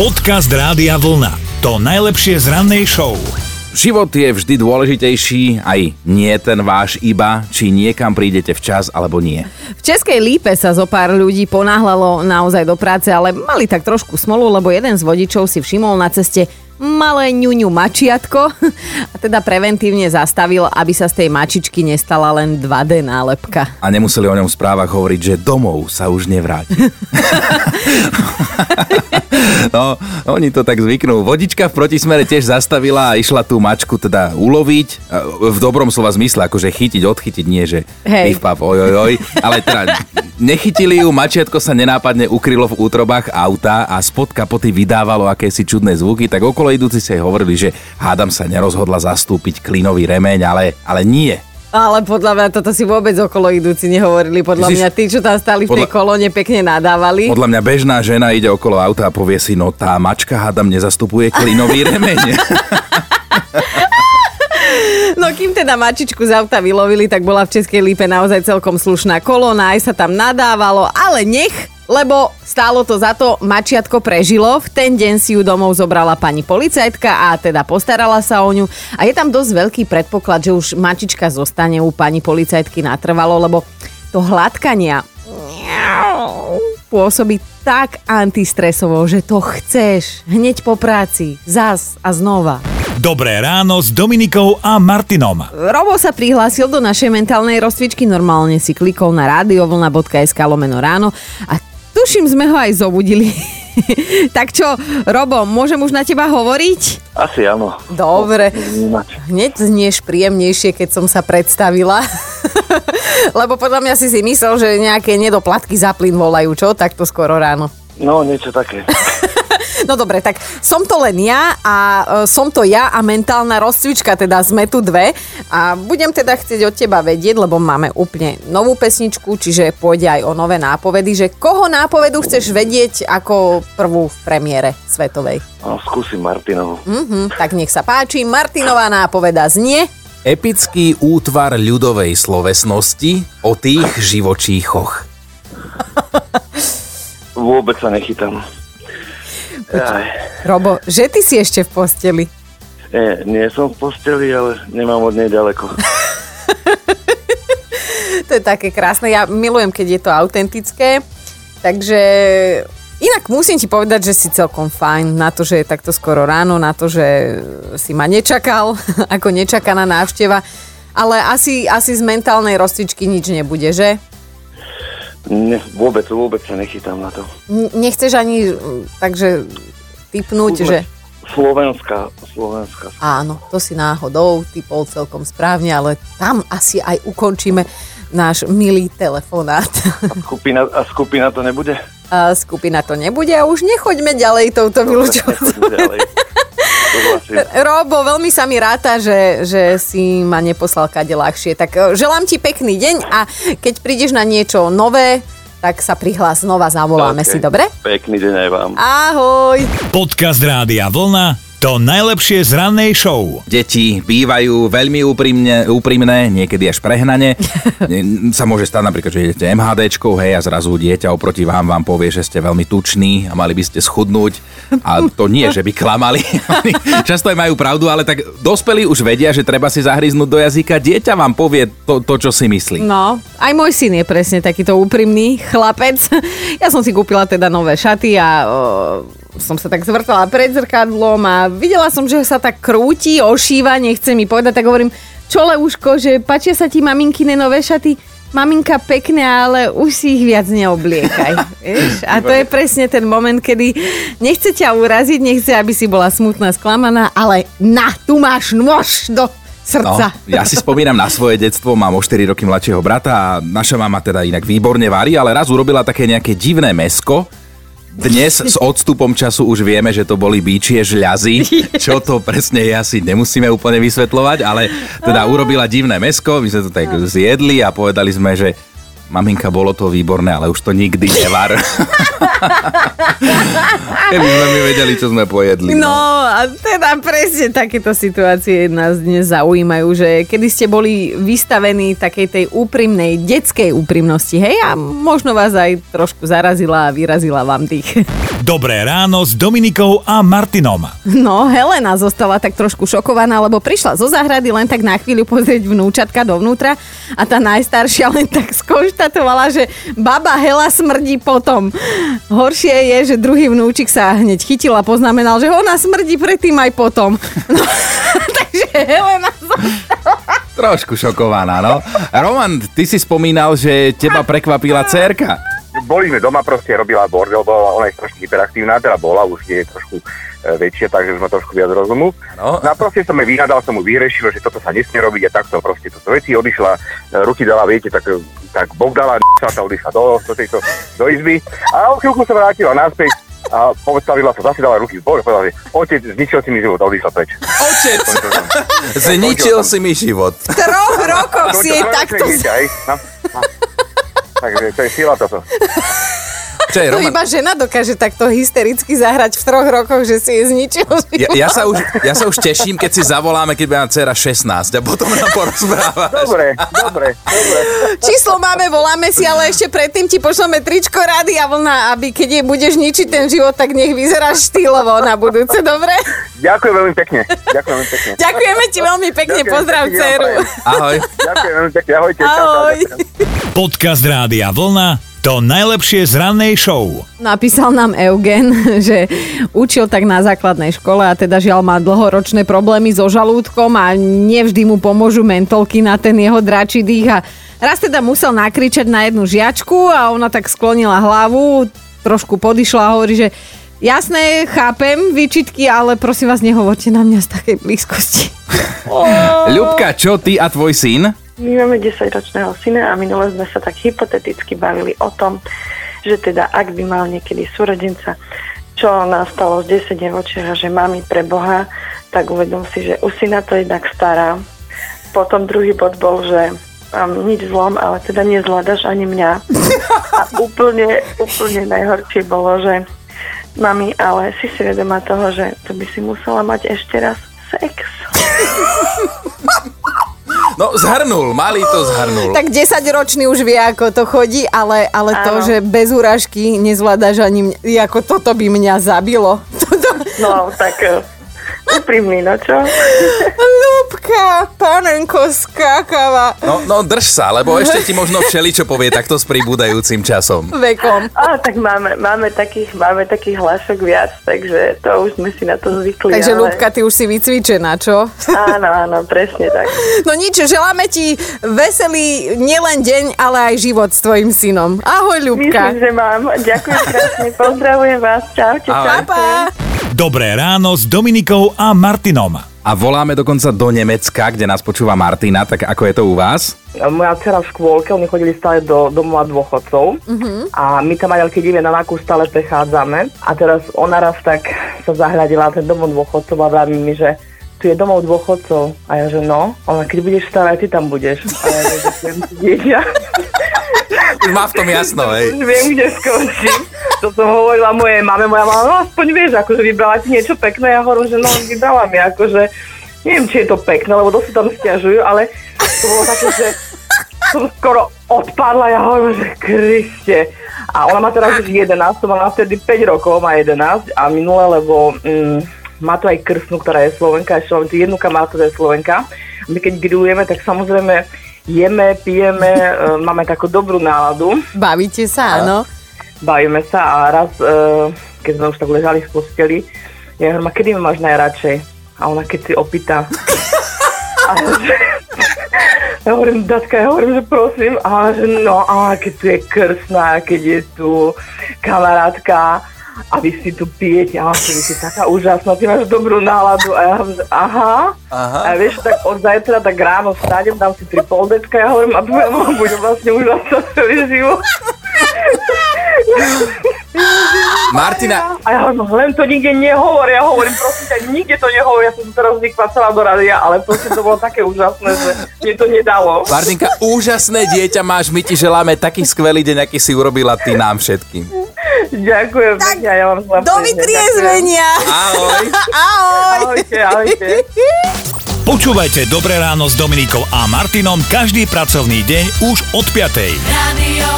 Podcast Rádia Vlna. To najlepšie z rannej show. Život je vždy dôležitejší, aj nie ten váš iba, či niekam prídete včas alebo nie. V Českej Lípe sa zo pár ľudí ponáhľalo naozaj do práce, ale mali tak trošku smolu, lebo jeden z vodičov si všimol na ceste malé ňuňu mačiatko a teda preventívne zastavil, aby sa z tej mačičky nestala len 2D nálepka. A nemuseli o ňom v správach hovoriť, že domov sa už nevráti. no, oni to tak zvyknú. Vodička v protismere tiež zastavila a išla tú mačku teda uloviť. V dobrom slova zmysle, akože chytiť, odchytiť, nie že Hej. oj, oj, oj, ale teda nechytili ju, mačiatko sa nenápadne ukrylo v útrobách auta a spod kapoty vydávalo akési čudné zvuky, tak okolo idúci aj hovorili, že hádam sa nerozhodla zastúpiť klinový remeň, ale, ale nie. Ale podľa mňa toto si vôbec okolo idúci nehovorili. Podľa Myslíš- mňa tí, čo tam stali v tej kolóne, pekne nadávali. Podľa mňa bežná žena ide okolo auta a povie si, no tá mačka hádam nezastupuje klinový remeň. No kým teda mačičku z auta vylovili, tak bola v Českej Lípe naozaj celkom slušná kolóna, aj sa tam nadávalo, ale nech, lebo stálo to za to, mačiatko prežilo, v ten deň si ju domov zobrala pani policajtka a teda postarala sa o ňu a je tam dosť veľký predpoklad, že už mačička zostane u pani policajtky natrvalo, lebo to hladkania pôsobí tak antistresovo, že to chceš hneď po práci, zas a znova. Dobré ráno s Dominikou a Martinom. Robo sa prihlásil do našej mentálnej rozcvičky, normálne si klikol na radiovlna.sk lomeno ráno a tuším sme ho aj zobudili. tak čo, Robo, môžem už na teba hovoriť? Asi áno. Dobre. Hneď znieš príjemnejšie, keď som sa predstavila. Lebo podľa mňa si si myslel, že nejaké nedoplatky za plyn volajú, čo? Takto skoro ráno. No, niečo také. No dobre, tak som to len ja a e, som to ja a mentálna rozcvička, teda sme tu dve a budem teda chcieť od teba vedieť, lebo máme úplne novú pesničku, čiže pôjde aj o nové nápovedy, že koho nápovedu chceš vedieť ako prvú v premiére svetovej. No, skúsim Martinovu. Mhm, tak nech sa páči, Martinová nápoveda znie. Epický útvar ľudovej slovesnosti o tých živočíchoch. Vôbec sa nechytám. Aj, Robo, že ty si ešte v posteli. nie, nie som v posteli, ale nemám od nej ďaleko. To je také krásne. Ja milujem, keď je to autentické. Takže inak musím ti povedať, že si celkom fajn na to, že je takto skoro ráno, na to, že si ma nečakal, ako nečakaná návšteva. Ale asi, asi z mentálnej rozcvičky nič nebude, že? Ne, vôbec, vôbec sa nechytám na to. Nechceš ani takže typnúť, že Slovenská, Slovenská. áno, to si náhodou typol celkom správne, ale tam asi aj ukončíme náš milý telefonát. A skupina, a skupina to nebude? A skupina to nebude a už nechoďme ďalej touto vylúčovacou. Súhlasím. Robo, veľmi sa mi ráta, že, že si ma neposlal kade ľahšie. Tak e, želám ti pekný deň a keď prídeš na niečo nové, tak sa prihlás znova, zavoláme OK. si, dobre? Pekný deň aj vám. Ahoj! Podcast Rádia Vlna. To najlepšie z rannej show. Deti bývajú veľmi úprimne, úprimné, niekedy až prehnane. Ne- sa môže stať napríklad, že idete MHDčkou, hej, a zrazu dieťa oproti vám vám povie, že ste veľmi tuční a mali by ste schudnúť. A to nie, že by klamali. Často aj majú pravdu, ale tak dospelí už vedia, že treba si zahryznúť do jazyka. Dieťa vám povie to, to čo si myslí. No, aj môj syn je presne takýto úprimný chlapec. Ja som si kúpila teda nové šaty a o, som sa tak zvrtala pred zrkadlom a videla som, že sa tak krúti, ošíva, nechce mi povedať, tak hovorím, čo Leuško, že páčia sa ti maminkine nové šaty? Maminka pekne, ale už si ich viac neobliekaj. Vieš? A to je presne ten moment, kedy nechce ťa uraziť, nechce, aby si bola smutná, sklamaná, ale na, tu máš nôž do No, srdca. ja si spomínam na svoje detstvo, mám o 4 roky mladšieho brata a naša mama teda inak výborne varí, ale raz urobila také nejaké divné mesko. Dnes s odstupom času už vieme, že to boli bíčie žľazy. Čo to presne je, asi nemusíme úplne vysvetľovať, ale teda urobila divné mesko, my sme to tak zjedli a povedali sme, že maminka, bolo to výborné, ale už to nikdy nevar. Keby sme my vedeli, čo sme pojedli. No a teda presne takéto situácie nás dnes zaujímajú, že kedy ste boli vystavení takej tej úprimnej, detskej úprimnosti, hej? A možno vás aj trošku zarazila a vyrazila vám tých. Dobré ráno s Dominikou a Martinom. No, Helena zostala tak trošku šokovaná, lebo prišla zo záhrady len tak na chvíľu pozrieť vnúčatka dovnútra a tá najstaršia len tak skonštatovala, že baba Hela smrdí potom. Horšie je, že druhý vnúčik sa hneď chytil a poznamenal, že ona smrdí predtým aj potom. No, takže Helena zostala Trošku šokovaná, no. Roman, ty si spomínal, že teba prekvapila cerka. boli sme doma, proste robila bordel, bo ona je strašne hyperaktívna, teda bola, už je trošku e, väčšia, takže má trošku viac rozumu. No. No a proste som jej vyhľadal, som mu vyriešil, že toto sa nesmie robiť a takto proste toto veci odišla, e, ruky dala, viete, tak, e, tak Boh dala, sa sa odišla do, do, tejto, do izby a o chvíľku sa vrátila naspäť a postavila sa, zase dala ruky v bol, povedala, že otec, zničil si mi život a odišla preč. Otec, zničil si mi život. v troch rokoch si jej takto... dieťa, hej, no, no. Takže to je sila toto. Čo je, To Roman? iba žena dokáže takto hystericky zahrať v troch rokoch, že si jej zničil Ja, život. ja, sa už, ja sa už teším, keď si zavoláme, keď bude dcera 16 a potom nám porozprávaš. Dobre, dobre, dobre. Číslo máme, voláme si, ale ešte predtým ti pošleme tričko rady a vlna, aby keď jej budeš ničiť ten život, tak nech vyzeráš štýlovo na budúce, dobre? Ďakujem veľmi pekne. Ďakujem veľmi pekne. Ďakujeme ti veľmi pekne, Ďakujem, pozdrav dceru. Ahoj. Ďakujem veľmi pekne. Ahojte. čau, čau, Ahoj. Podcast Rádia Vlna to najlepšie z rannej show. Napísal nám Eugen, že učil tak na základnej škole a teda žiaľ má dlhoročné problémy so žalúdkom a nevždy mu pomôžu mentolky na ten jeho dračí dých a raz teda musel nakričať na jednu žiačku a ona tak sklonila hlavu, trošku podišla a hovorí, že jasné, chápem výčitky, ale prosím vás, nehovorte na mňa z takej blízkosti. Ľubka, čo ty a tvoj syn? My máme 10-ročného syna a minule sme sa tak hypoteticky bavili o tom, že teda ak by mal niekedy súrodenca, čo nastalo z 10 v očiach a že mami pre Boha, tak uvedom si, že u syna to jednak stará. Potom druhý bod bol, že um, nič zlom, ale teda nezvládaš ani mňa. A úplne, úplne najhoršie bolo, že mami, ale si si vedomá toho, že to by si musela mať ešte raz sex. No, zhrnul, malý to zhrnul. Tak 10 ročný už vie, ako to chodí, ale, ale to, že bez úražky nezvládaš ani mňa, ako toto by mňa zabilo. Toto... No, tak uh, úprimný, no čo? Ľubka, panenko skákava No, no drž sa, lebo ešte ti možno všeli, čo povie takto s pribúdajúcim časom. vekom. A tak máme, máme, takých, máme takých hlášok viac, takže to už sme si na to zvykli. Takže ale... Ľubka, ty už si vycvičená, čo? Áno, áno, presne tak. No nič, želáme ti veselý nielen deň, ale aj život s tvojim synom. Ahoj, Ľubka. Myslím, že mám. Ďakujem krásne, pozdravujem vás. Čaute, čaute. Dobré ráno s Dominikou a Martinom. A voláme dokonca do Nemecka, kde nás počúva Martina, tak ako je to u vás? moja dcera v škôlke, oni chodili stále do domova dôchodcov a my tam aj keď ideme na nákup stále prechádzame a teraz ona raz tak sa zahľadila ten domov dôchodcov a vraví mi, že tu je domov dôchodcov a ja že no, ona keď budeš stará, ty tam budeš a ja že dieťa. Už má v tom jasno, hej. Už viem, kde skončím. To som hovorila mojej mame, moja mama, no aspoň vieš, akože vybrala ti niečo pekné, ja hovorím, že no vybrala mi, akože neviem, či je to pekné, lebo dosť tam stiažujú, ale to bolo také, že som skoro odpadla, ja hovorím, že Kriste. A ona má teraz už 11, to mala vtedy 5 rokov, má 11 a minule, lebo mm, má tu aj krstnú, ktorá je Slovenka, ešte mám tu jednu kamarátku, ktorá je Slovenka. My keď grillujeme, tak samozrejme jeme, pijeme, e, máme takú dobrú náladu Bavíte sa, áno? Bavíme sa a raz, e, keď sme už tak ležali v posteli, ja hovorím, a kedy ma máš najradšej? A ona keď si opýta. A že, ja hovorím, Datka, ja hovorím, že prosím, a že no, a keď tu je krsná, keď je tu kamarátka, a vy si tu pijete, a ty si taká úžasná, ty máš dobrú náladu. A ja hovorím, že aha. Aha. A vieš, tak od zajtra, tak ráno vstanem, dám si tri poldecka, ja hovorím, a tvoja mama bude vlastne úžasná celý život. Martina, A ja hovorím, len to nikde nehovor, ja hovorím, prosím ťa, nikde to nehovor, ja som to teraz zvykla celá do radia, ale proste to bolo také úžasné, že mne to nedalo. Martinka, úžasné dieťa máš, my ti želáme taký skvelý deň, aký si urobila ty nám všetkým. Ďakujem pekne, a ja vám Do vytriezvenia. Ahoj. Ahoj. Ahojte, ahojte. Počúvajte Dobré ráno s Dominikou a Martinom každý pracovný deň už od 5. Radio